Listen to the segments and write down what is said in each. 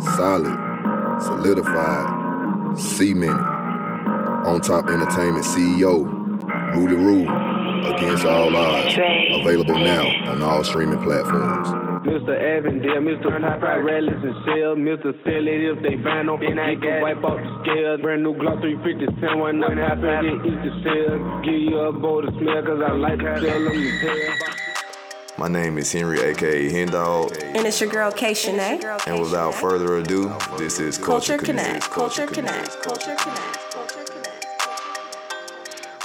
solid, solidified, cemented. On Top Entertainment CEO, Rudy Rule, Against All Odds. Available now on all streaming platforms. Mr. Avondale, Mr. Rallies and Shell, Mr. Sell it if they find no then I can wipe off the scales. Brand new Glock 350, 10 one nothing happen, get eat the shell. Give you a bowl to smell, cause I like to tell them. My name is Henry, aka Hendog, And it's your girl K Shanae. and without further ado, this is Culture Culture, Connect. Culture Connect. Connect. Culture Connect. Culture Connect.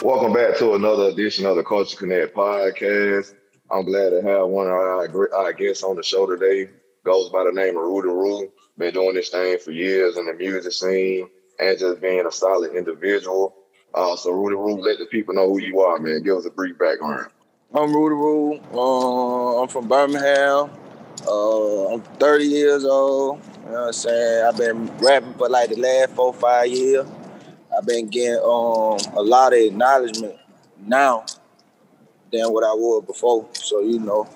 Welcome back to another edition of the Culture Connect podcast. I'm glad to have one of our, gr- our guests on the show today. Goes by the name of Rudy Rule. Been doing this thing for years in the music scene and just being a solid individual. Uh, so Rudy Rule, let the people know who you are, man. Give us a brief background. I'm Rule. Uh, I'm from Birmingham. Uh, I'm 30 years old. You know what I'm saying? I've been rapping for like the last four, five years. I've been getting um, a lot of acknowledgement now than what I was before. So, you know,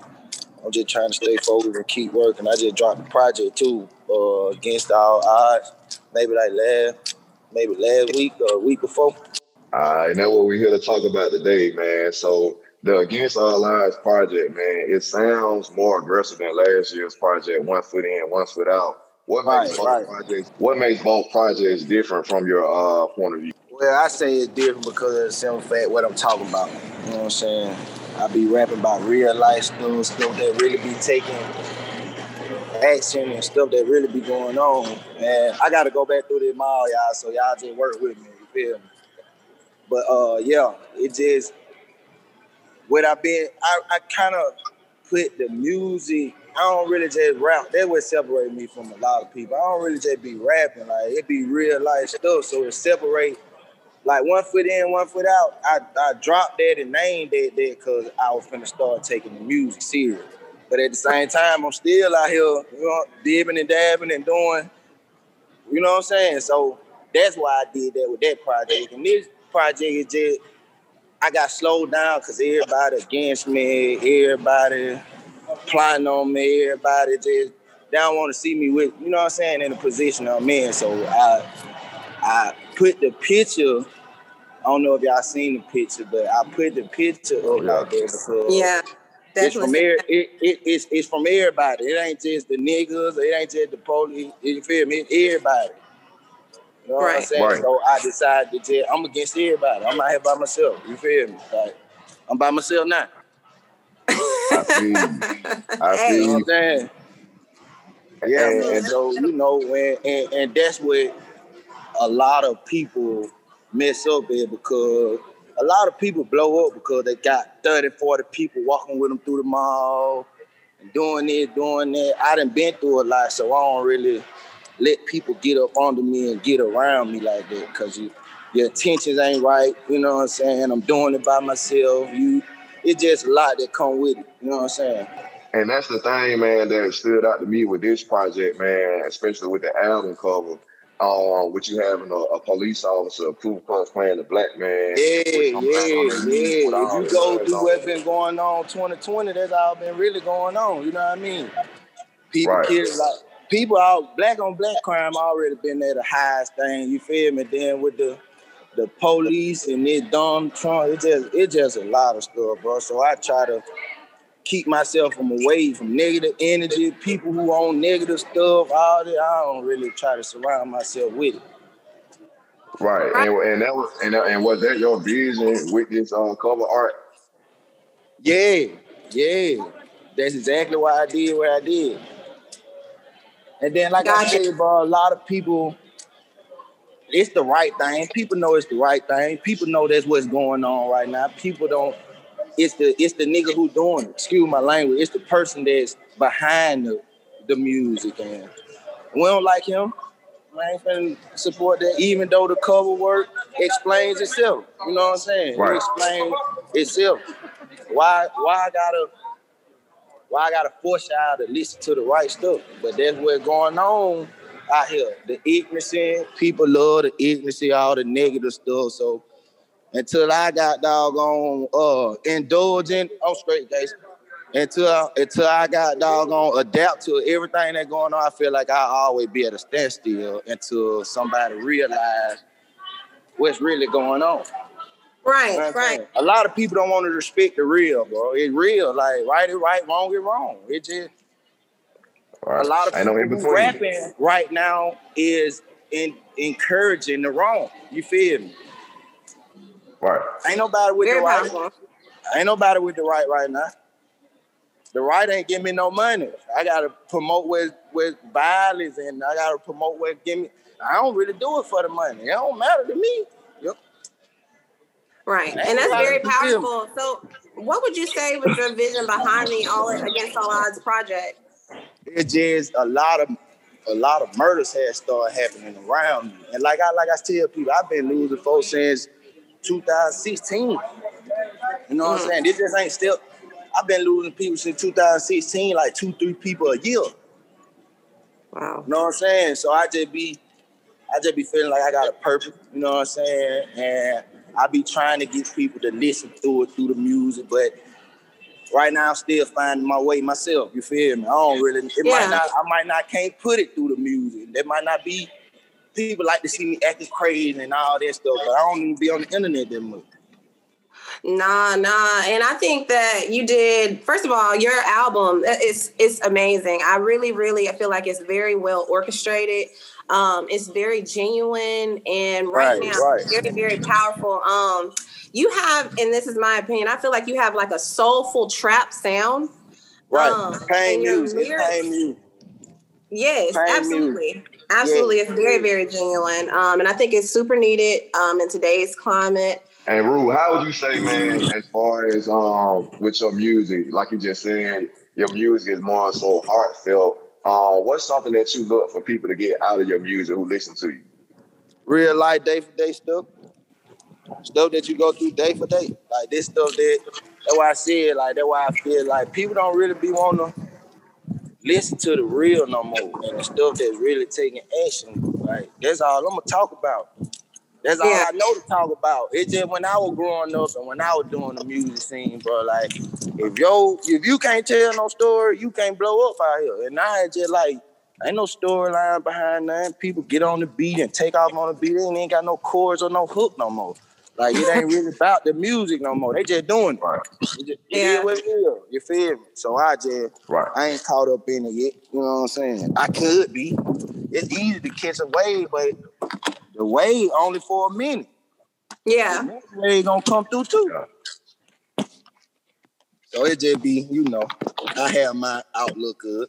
I'm just trying to stay focused and keep working. I just dropped a project too, uh, against all odds. Maybe like last, maybe last week or a week before. Uh, and that's what we're here to talk about today, man. So the Against All Odds project, man, it sounds more aggressive than last year's project, one foot in, one foot out. What makes Right, both right. projects what makes both projects different from your uh point of view? Well, I say it's different because of the simple fact what I'm talking about. You know what I'm saying? I be rapping about real life stuff, stuff that really be taking action and stuff that really be going on. And I gotta go back through this mall, y'all, so y'all just work with me, you feel me? But uh yeah, it just what I've been I, I kind of put the music. I don't really just rap. That would separate me from a lot of people. I don't really just be rapping. Like it be real life stuff. So it separate like one foot in, one foot out. I, I dropped that and named that there because I was gonna start taking the music serious. But at the same time, I'm still out here, you know, dibbing and dabbing and doing, you know what I'm saying? So that's why I did that with that project. And this project is just, I got slowed down because everybody against me, everybody plotting on me, everybody just, they don't want to see me with, you know what I'm saying, in the position I'm in. So I, I put the picture. I don't know if y'all seen the picture, but I put the picture up like that because Yeah. it's from Definitely. er- it, it, it's, it's from everybody. It ain't just the niggas. It ain't just the police. You feel me? It's everybody. You know what I'm Right. saying? Right. So I decided to tell, I'm against everybody. I'm out here by myself. You feel me? Like I'm by myself now. I feel you. I Hey. You feel know what. I'm saying? Yeah, And- man. So you know, when and, and that's what a lot of people mess up at because a lot of people blow up because they got 30, 40 people walking with them through the mall and doing this, doing that. I done been through a lot, so I don't really let people get up under me and get around me like that because you, your intentions ain't right. You know what I'm saying? I'm doing it by myself. You, it's just a lot that come with it. You know what I'm saying? And that's the thing, man, that stood out to me with this project, man, especially with the album cover. Um, with you having a, a police officer, a Ku Klux playing the black man. Yeah, yeah, some black on the knee with yeah. If you go through what's been going on 2020, that's all been really going on. You know what I mean? People Right. kill like people out black on black crime already been there the highest thing. You feel me? Then with the the police and this dumb Trump, it just it just a lot of stuff, bro. So I try to keep myself from away from negative energy, people who own negative stuff, all that. I don't really try to surround myself with it. Right. And, and that was and, and was that your vision with this uh, cover art? Yeah, yeah. That's exactly why I did what I did. And then, like I said, bro, a lot of people, it's the right thing. People know it's the right thing. People know that's what's going on right now. People don't. It's the it's the nigga who doing it. Excuse my language. It's the person that's behind the the music, and we don't like him. I ain't finna support that, even though the cover work explains itself. You know what I'm saying? Right. It explains itself. Why why I gotta why I gotta force y'all to listen to the right stuff? But that's what's going on out here. The ignorance, people love the ignorance, all the negative stuff. So until I got doggone uh indulgent, I'm straight, guys. until until I got doggone adapt to everything that's going on, I feel like I always be at a standstill until somebody realize what's really going on. Right, You know right. saying? A lot of people don't want to respect the real, bro. It's real. Like right is right, wrong is wrong. It just Right. a lot of Ain't no in people who between. rapping right now is in, encouraging the wrong. You feel me? Right. Ain't nobody with Very the right. powerful. Ain't nobody with the right right now. The right ain't give me no money. I gotta promote with with violence and I gotta promote with give me. I don't really do it for the money. It don't matter to me. Yep. Right. That's And that's very You feel me? powerful. So what would you say was your vision behind the All Against All Odds project? It's just a lot of a lot of murders had started happening around me. And like I like I tell people, I've been losing folks since 2016. You know what I'm mm. saying? This just ain't still. I've been losing people since 2016, like two, three people a year. Wow. You know what I'm saying? So I just be, I just be feeling like I got a purpose. You know what I'm saying? And I be trying to get people to listen to it through the music, but right now I'm still finding my way myself. You feel me? I don't really. It Yeah. might not. I might not can't put it through the music. There might not be people like to see me acting crazy and all that stuff, but I don't even be on the internet that much. Nah, nah. And I think that you did, first of all, your album is it's amazing. I really, really I feel like it's very well orchestrated. Um, it's very genuine and right, Right, now right. very, very powerful. Um, you have, and this is my opinion, I feel like you have like a soulful trap sound. Right? Um, pain music. Lyrics- pain music. Yes, Pain absolutely. Absolutely. It's very, very genuine. Um, and I think it's super needed um in today's climate. And Rue, how would you say, man, as far as um with your music, like you just said, your music is more so heartfelt. Uh, what's something that you look for people to get out of your music who listen to you? real life day for day stuff. Stuff that you go through day for day. Like this stuff that that's why I said like that's why I feel like people don't really be wanna listen to the real no more and the stuff that's really taking action. Like that's all I'm gonna talk about. That's all I know to talk about. It's just when I was growing up and when I was doing the music scene, bro. Like if yo if you can't tell no story, you can't blow up out here. And I just like Ain't no storyline behind that. People get on the beat and take off on the beat. They ain't got no chords or no hook no more. Like it ain't really about the music no more. They just doing it. Right. Just, Yeah. what it is. You feel me? So I just Right. I ain't caught up in it yet. You know what I'm saying? I could be. It's easy to catch a wave, but the wave only for a minute. Yeah. The next wave gonna come through too. So it just be, you know, I have my outlook good.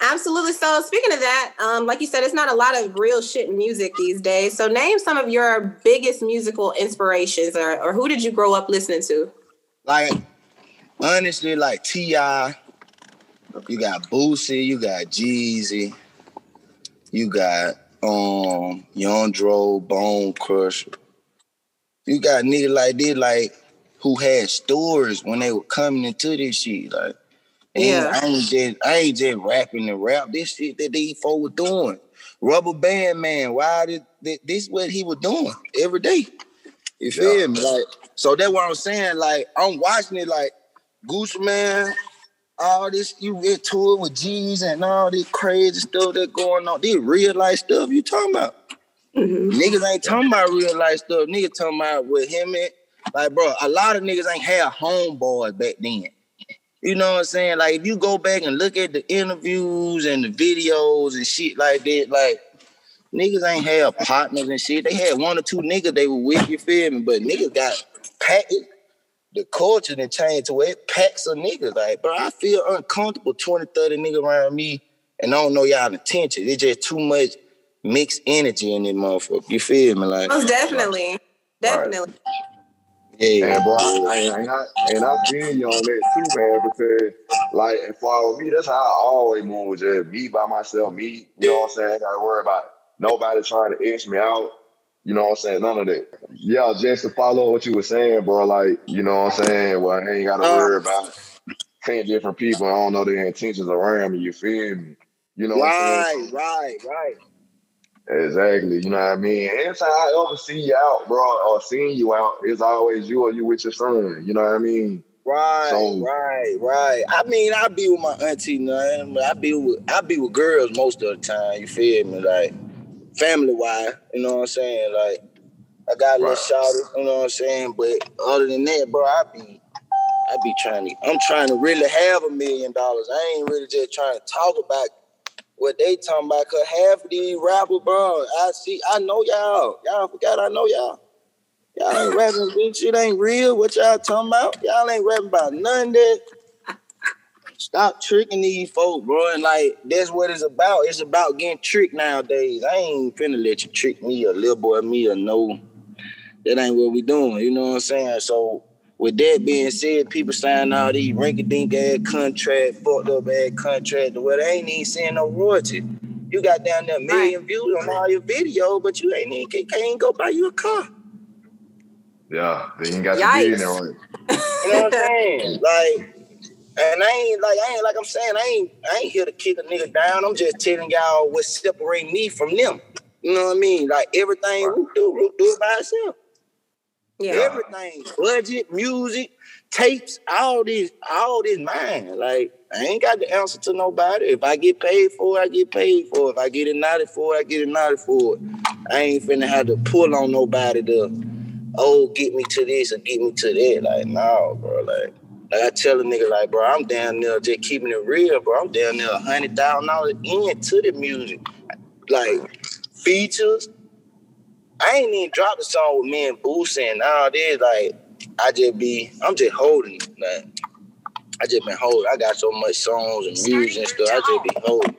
Absolutely. So speaking of that, um, like you said, it's not a lot of real shit music these days. So name some of your biggest musical inspirations or, or who did you grow up listening to? Like honestly, like T.I., you got Boosie, you got Jeezy, you got um Young Dro, Bone Crusher. You got niggas like this, like who had stories when they were coming into this shit. Like, Yeah. yeah, I ain't just I ain't just rapping and rap. This shit that these four were doing. Rubber Band Man, why did thi- this what he was doing every day? You feel Yeah. me? Like, so that's what I'm saying. Like, I'm watching it like Goose Man, all this you into it with G's and all this crazy stuff that going on. This real life stuff you talking about. Mm-hmm. Niggas ain't talking about real life stuff. Niggas talking about with him and like, bro, a lot of niggas ain't had homeboys back then. You know what I'm saying? Like, if you go back and look at the interviews and the videos and shit like that, like, niggas ain't have partners and shit. They had one or two niggas they were with, you feel me? But niggas got packed. The culture that changed to where it packs of niggas. Like, bro, I feel uncomfortable 20, 30 niggas around me and I don't know y'all intention. It's just too much mixed energy in this motherfucker. You feel me? Like, Most definitely. Definitely. yeah. And bro, I, and I and I feel you on that too, man, because like and for me, that's how I always move just me by myself, me, you know what I'm saying? I gotta worry about nobody trying to itch me out. You know what I'm saying? None of that. Yeah, just to follow what you were saying, bro, like, you know what I'm saying? Well, I ain't gotta uh, worry about 10 different people. I don't know their intentions around me, you feel me? You know what I'm saying? Right, right, right. Exactly. You know what I mean? Anytime I ever see you out, bro, or seeing you out, it's always you or you with your son. You know what I mean? Right, So- right, right. I mean, I be with my auntie, man. I be with I be with girls most of the time. You feel me? Like family wise, you know what I'm saying? Like I got a little Right. shawty, you know what I'm saying? But other than that, bro, I be I be trying to I'm trying to really have a million dollars. I ain't really just trying to talk about what they talking about. Cause half of these rappers, bro, I see, I know y'all. Y'all forgot I know y'all. Y'all ain't rapping this shit ain't real. What y'all talking about? Y'all ain't rapping about none of that. Stop tricking these folks, bro. And like that's what it's about. It's about getting tricked nowadays. I ain't finna let you trick me or little boy me or no. That ain't what we doing. You know what I'm saying? So with that being said, people sign all these rinky-dink ass contract, fucked up ass contract, where they ain't even seeing no royalty. You got down there a million views on all your videos, but you ain't even can't go buy you a car. Yeah, they ain't got Yikes. you in there right. You know what I'm saying? Like, and I ain't like I ain't like I'm saying I ain't I ain't here to kick a nigga down. I'm just telling y'all what separate me from them. You know what I mean? Like everything Root do, Root do it by itself. Yeah. Everything, budget, music, tapes, all this, all this mine. Like I ain't got the answer to nobody. If I get paid for it, I get paid for it. If I get it naughty for it, I get it naughty for it. I ain't finna have to pull on nobody to, oh, get me to this or get me to that. Like, no, bro. Like, like I tell a nigga, like, bro, I'm down there just keeping it real, bro. I'm down there a hundred thousand dollars into the music. Like features. I ain't even dropped a song with me and Boosie and all this. Like, I just be, I'm just holding it. Like, I just been holding. I got so much songs and music and stuff. I just be holding.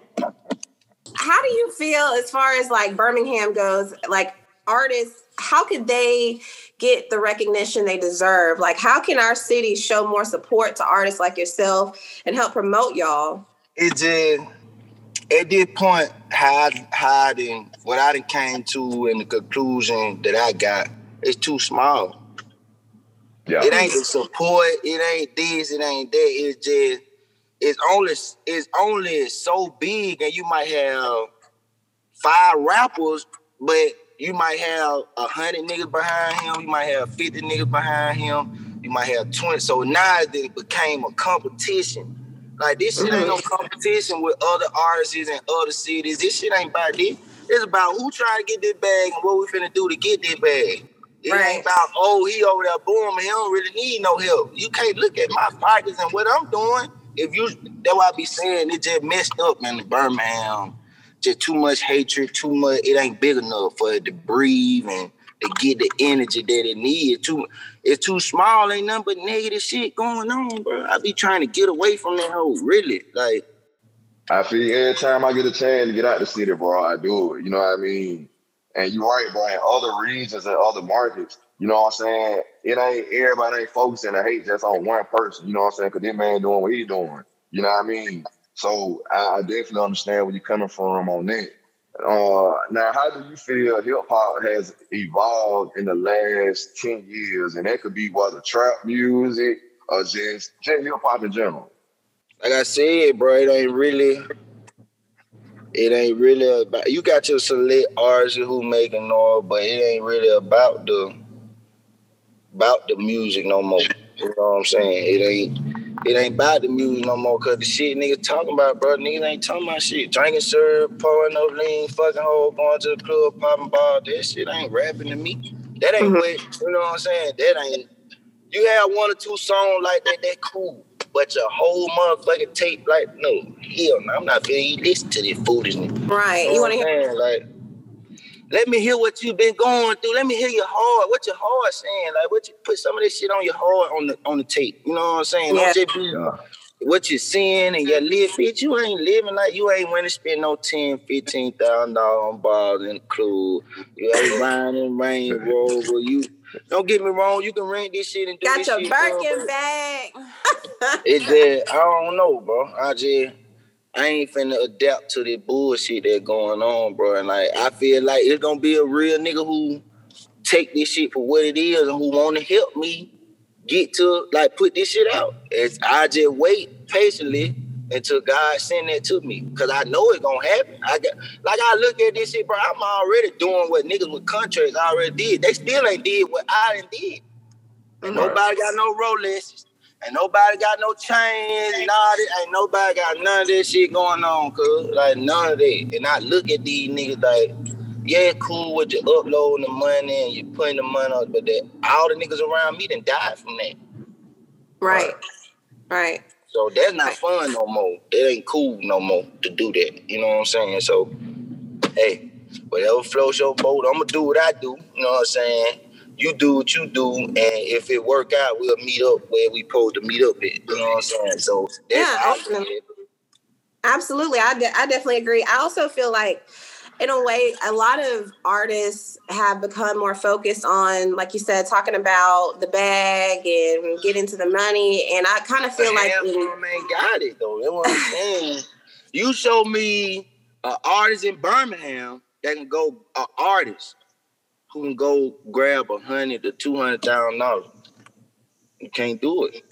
How do you feel as far as like Birmingham goes? Like artists, how could they get the recognition they deserve? Like, how can our city show more support to artists like yourself and help promote y'all? it just at this point how I, how I done, what I done came to and the conclusion that I got is too small. Yeah. It ain't the support, it ain't this, it ain't that. It's just it's only it's only so big and you might have five rappers, but you might have a hundred niggas behind him, you might have 50 niggas behind him, you might have 20. So now it became a competition. Like this shit ain't no mm-hmm. competition with other artists and other cities. This shit ain't about this. It's about who trying to get this bag and what we finna do to get this bag. It Right. ain't about oh he over there boom he don't really need no help. You can't look at my pockets and what I'm doing. If you that's why I be saying it just messed up man in Birmingham. Just too much hatred, too much. It ain't big enough for it to breathe and to get the energy that it needs. Too, it's too small. Ain't nothing but negative shit going on, bro. I be trying to get away from that whole. Really, like I feel every time I get a chance to get out the city, bro, I do it. You know what I mean? And you're right, bro. In other regions and other markets, you know what I'm saying? It ain't everybody ain't focusing the hate just on one person. You know what I'm saying? Because this man doing what he's doing. You know what I mean? So I, I definitely understand where you're coming from on that. Uh, now, how do you feel hip hop has evolved in the last 10 years? And that could be whether trap music or just, just hip hop in general. like I said, bro, it ain't really. It ain't really about you got your select artists who making noise, but it ain't really about the about the music no more. You know what I'm saying? It ain't it ain't about the music no more cause the shit niggas talking about, bro. Niggas ain't talking about shit. Drinking syrup, pouring no lean, fucking hoe, going to the club, popping ball. That shit ain't rapping to me. That ain't Mhm. what you know what I'm saying? That ain't you have one or two songs like that, that cool. But your whole motherfucking tape, like, no, hell no, I'm not gonna listen to this foolishness. Right. You You want to hear? Like, let me hear what you've been going through. Let me hear your heart. What your heart saying? Like, what you put some of this shit on your heart on the on the tape. You know what I'm saying? Yeah. Don't just be what you're seeing and your live, bitch. You ain't living like you ain't want to spend no ten, fifteen thousand dollars on bars in the club. You ain't riding in Range Rover. You don't get me wrong. You can rent this shit and do Got this your shit. bro, Birkin but- bag. it just, I don't know, bro. I just, I ain't finna adapt to the bullshit that going on, bro. And like, I feel like it's gonna be a real nigga who take this shit for what it is and who wanna help me get to like put this shit out. It's I just wait patiently until God send that to me, cause I know it's gonna happen. I got like I look at this shit, bro. I'm already doing what niggas with contracts already did. They still ain't did what I done did. And nobody got no Rolexes. Ain't nobody got no chains, nah, ain't nobody got none of this shit going on, cuz. Like none of that. And I look at these niggas like, yeah, cool with you uploading the money and you putting the money on, but that all the niggas around me done died from that. Right. Right. So that's not fun no more. It ain't cool no more to do that. You know what I'm saying? So, hey, whatever floats your boat, I'm gonna do what I do. You know what I'm saying? You do what you do, and if it work out, we'll meet up where we supposed to meet up at. You know what I'm saying? So yeah, absolutely. absolutely. I, de- I definitely agree. I also feel like in a way, a lot of artists have become more focused on, like you said, talking about the bag and getting to the money. And I kind of feel like man got it though. That's what I'm saying. you show me an artist in Birmingham that can go an artist who can go grab a hundred to two hundred thousand dollars. You can't do it.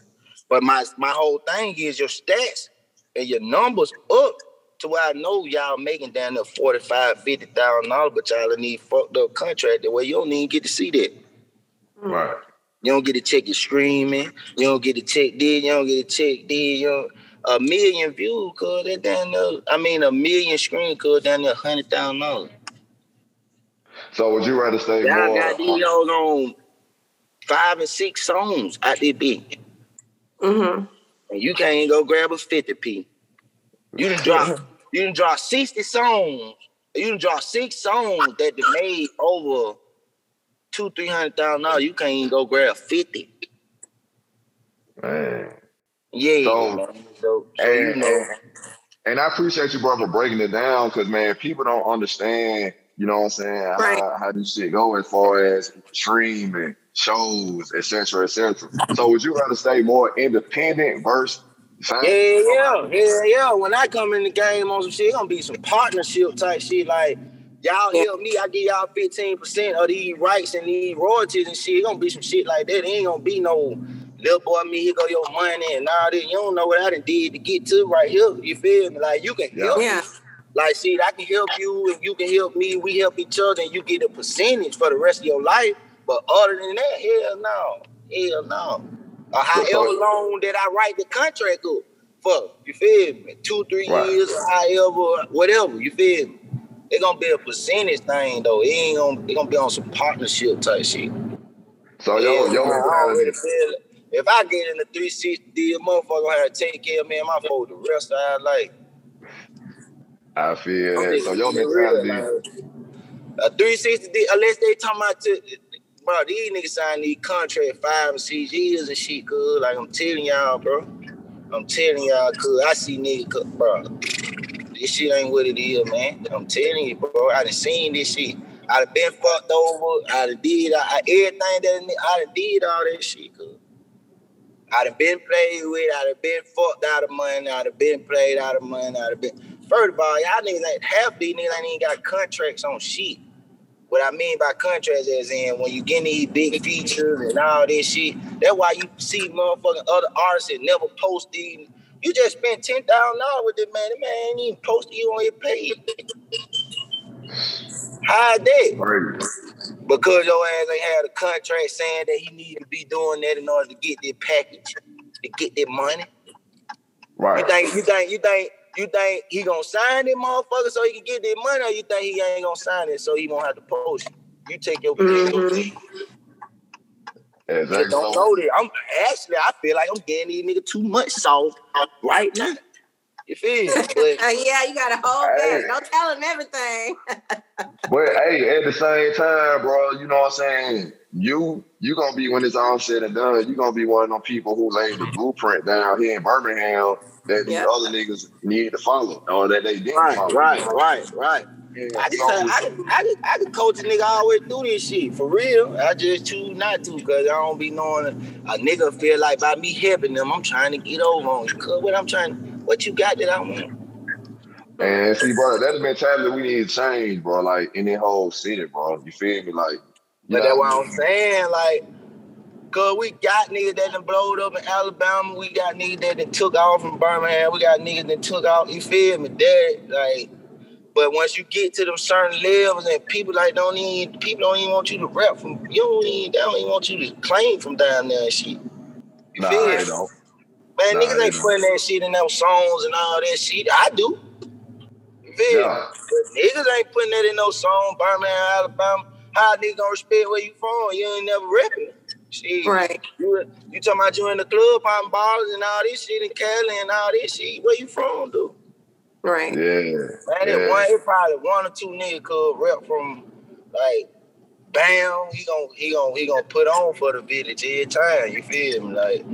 But my my whole thing is your stats and your numbers up to where I know y'all making down there 45 $50,000, but y'all need fucked up contract the way you don't even get to see that. Hmm. Right. You don't get to check your streaming. You don't get to check this. You don't get to check this. You don't, a million views, cause that down there. I mean, a million screen, cause down there, hundred thousand dollars. So would you rather stay y'all more? got these all on five and six songs out there big. Mm-hmm. And you can't go grab a 50p. You didn't drop you didn't drop 60 songs. You didn't drop six songs that made over two, three hundred thousand dollars. You can't even go grab 50. Man. Yeah. So, man. so, so and, you know. and I appreciate you, bro, for breaking it down because man, people don't understand, you know what I'm saying, Right. how, how this shit go as far as streaming, shows, etc., etc. So would you rather stay more independent versus Yeah, yeah, yeah, yeah. When I come in the game on some shit, it's gonna be some partnership type shit. Like y'all help me, I give y'all 15% of these rights and these royalties and shit. It's gonna be some shit like that. It ain't gonna be no little boy me, here go your money and all this. You don't know what I done did to get to right here. You feel me? Like you can help Yeah. me. Like, see, I can help you and you can help me. We help each other and you get a percentage for the rest of your life. But other than that, hell no. Hell no. Or however long that I write the contract up for. You feel me? Two, three Right. years, however, whatever. You feel me? It's gonna be a percentage thing though. It ain't gonna, it gonna be on some partnership type shit. So yo, yo, I already feel it. If I get in the 360 deal, motherfucker gonna have to take care of me and my folks the rest of our life. I feel that. So your keeping it real, mentality, A 360 deal, unless they talking about to, bro, these niggas sign these contract five and six years and shit, cuz. Like I'm telling y'all, bro. I'm telling y'all, cuz I see niggas, bro. This shit ain't what it is, man. I'm telling you, bro. I done seen this shit. I done been fucked over. I done did I, I- everything that I done did all that shit, cuz. I done been played with. I done been fucked out of money. I done been played out of money. I done been. First of all, y'all niggas ain't half these niggas ain't even got contracts on shit. What I mean by contracts is in when you get these big features and all this shit. That's why you see motherfucking other artists that never post these. You just spent ten thousand dollars with this man. The man ain't even posted you on your page. How that? Because your ass ain't had a contract saying that he need to be doing that in order to get that package, to get that money. Right. You think you think you think you think he gonna sign it, motherfucker, so he can get that money, or you think he ain't gonna sign it so he won't have to post it? You take your Mhm. Exactly. don't So, go there. I'm actually I feel like I'm getting these niggas too much sauce right now. You feel? me? But Uh, yeah, you gotta hold Hey. back. Don't tell him everything. but hey, at the same time, bro, you know what I'm saying? You you gonna be when it's all said and done, you gonna be one of them people who laid the blueprint down here in Birmingham that Yeah. the other niggas need to follow or that they didn't right, follow. right, right, right. I just, So- tell, I, can, I, can, I can coach a nigga all the way through this shit for real. I just choose not to because I don't be knowing a, a nigga feel like by me helping them, I'm trying to get over on you. Cause what I'm trying, what you got that I want? And see, bro, that's the mentality we need to change, bro. Like in the whole city, bro. You feel me? Like, you But that's what I'm saying. Like, cause we got niggas that done blowed up in Alabama. We got niggas that done took off from Birmingham. We got niggas that took off. You feel me? That like, but once you get to them certain levels and people like don't even people don't even want you to rap from you don't even they don't even want you to claim from down there and shit. You Nah, feel they me? don't. Man, Nah, niggas ain't putting that shit in them songs and all that shit. I do. You feel? But niggas ain't putting that in no song. Birmingham, Alabama. How niggas gonna respect where you from? You ain't never repping it. Shit. Right. You, you talking about you in the club popping bottles and all this shit in Cali and all this shit. Where you from, dude? Right. Yeah. Man, it yeah. one, it probably one or two niggas could rep from like bam, he gon' he gon' he gonna put on for the village every time. You feel me? Like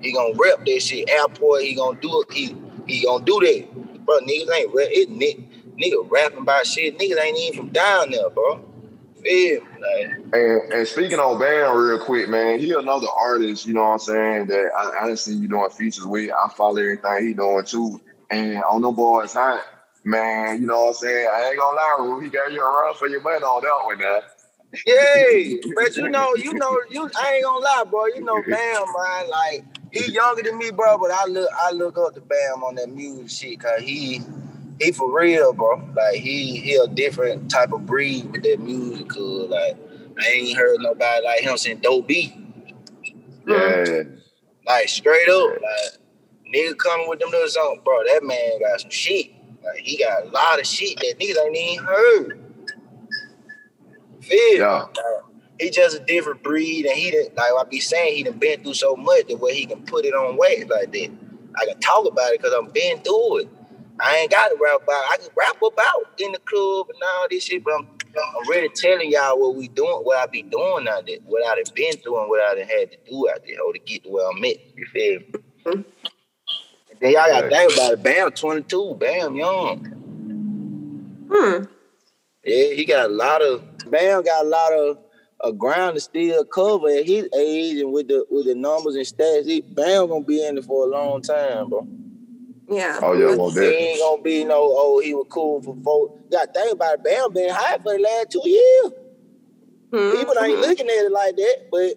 he gonna rep that shit. Airport, he gonna do it. He he gonna do that. Bro, niggas ain't rap it nigga, nigga rapping about shit. Niggas ain't even from down there, bro. Feel? Like And and speaking on Bam real quick, man, he another artist, you know what I'm saying, that I, I done seen you doing features with. I follow everything he doing too. And on them boys hot, man, you know what I'm saying? I ain't gonna lie, Rue, he got you a run for your money on that one now. Yeah, but you know, you know, you I ain't gonna lie, bro. You know, Bam, man, like he younger than me, bro. But I look, I look up to Bam on that music shit, cause he, he for real, bro. Like he, he a different type of breed with that music, cause like I ain't heard nobody like him since Dope B. Yeah. Like straight up, like nigga coming with them little songs, bro. That man got some shit. Like he got a lot of shit that niggas ain't even heard. Feel? Yeah. Like, he just a different breed, and he done, like I be saying, he done been through so much that where he can put it on wax like that. I can talk about it because I'm been through it. I ain't got to rap about. I can rap about in the club and all this shit, but I'm, I'm really telling y'all what we doing, what I be doing out there, what I done been through, and what I done had to do out there, or to get to where I'm at. You feel me? And then y'all got to think about it. Bam, 22. Bam, young. Hmm. Yeah, he got a lot of Bam got a lot of uh, ground to still cover at his age and with the with the numbers and stats. He, Bam gonna be in it for a long time, bro. Yeah. Oh yeah, well He that ain't gonna be no oh he was cool for four. You gotta think about it. Bam been high for the last two years. Hmm. People ain't looking at it like that, but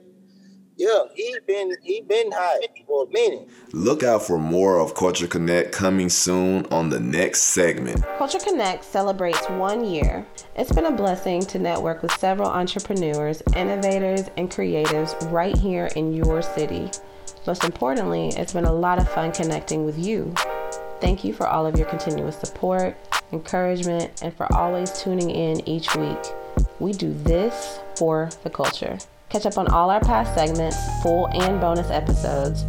yeah, he been he been high for a minute. Look out for more of Culture Connect coming soon on the next segment. Culture Connect celebrates one year. It's been a blessing to network with several entrepreneurs, innovators, and creatives right here in your city. Most importantly, it's been a lot of fun connecting with you. Thank you for all of your continuous support, encouragement, and for always tuning in each week. We do this for the culture. Catch up on all our past segments, full and bonus episodes.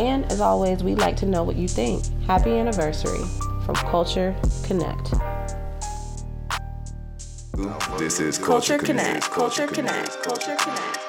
And as always, we'd like to know what you think. Happy anniversary from Culture Connect. This is Culture Connect. Culture Connect. Culture Connect.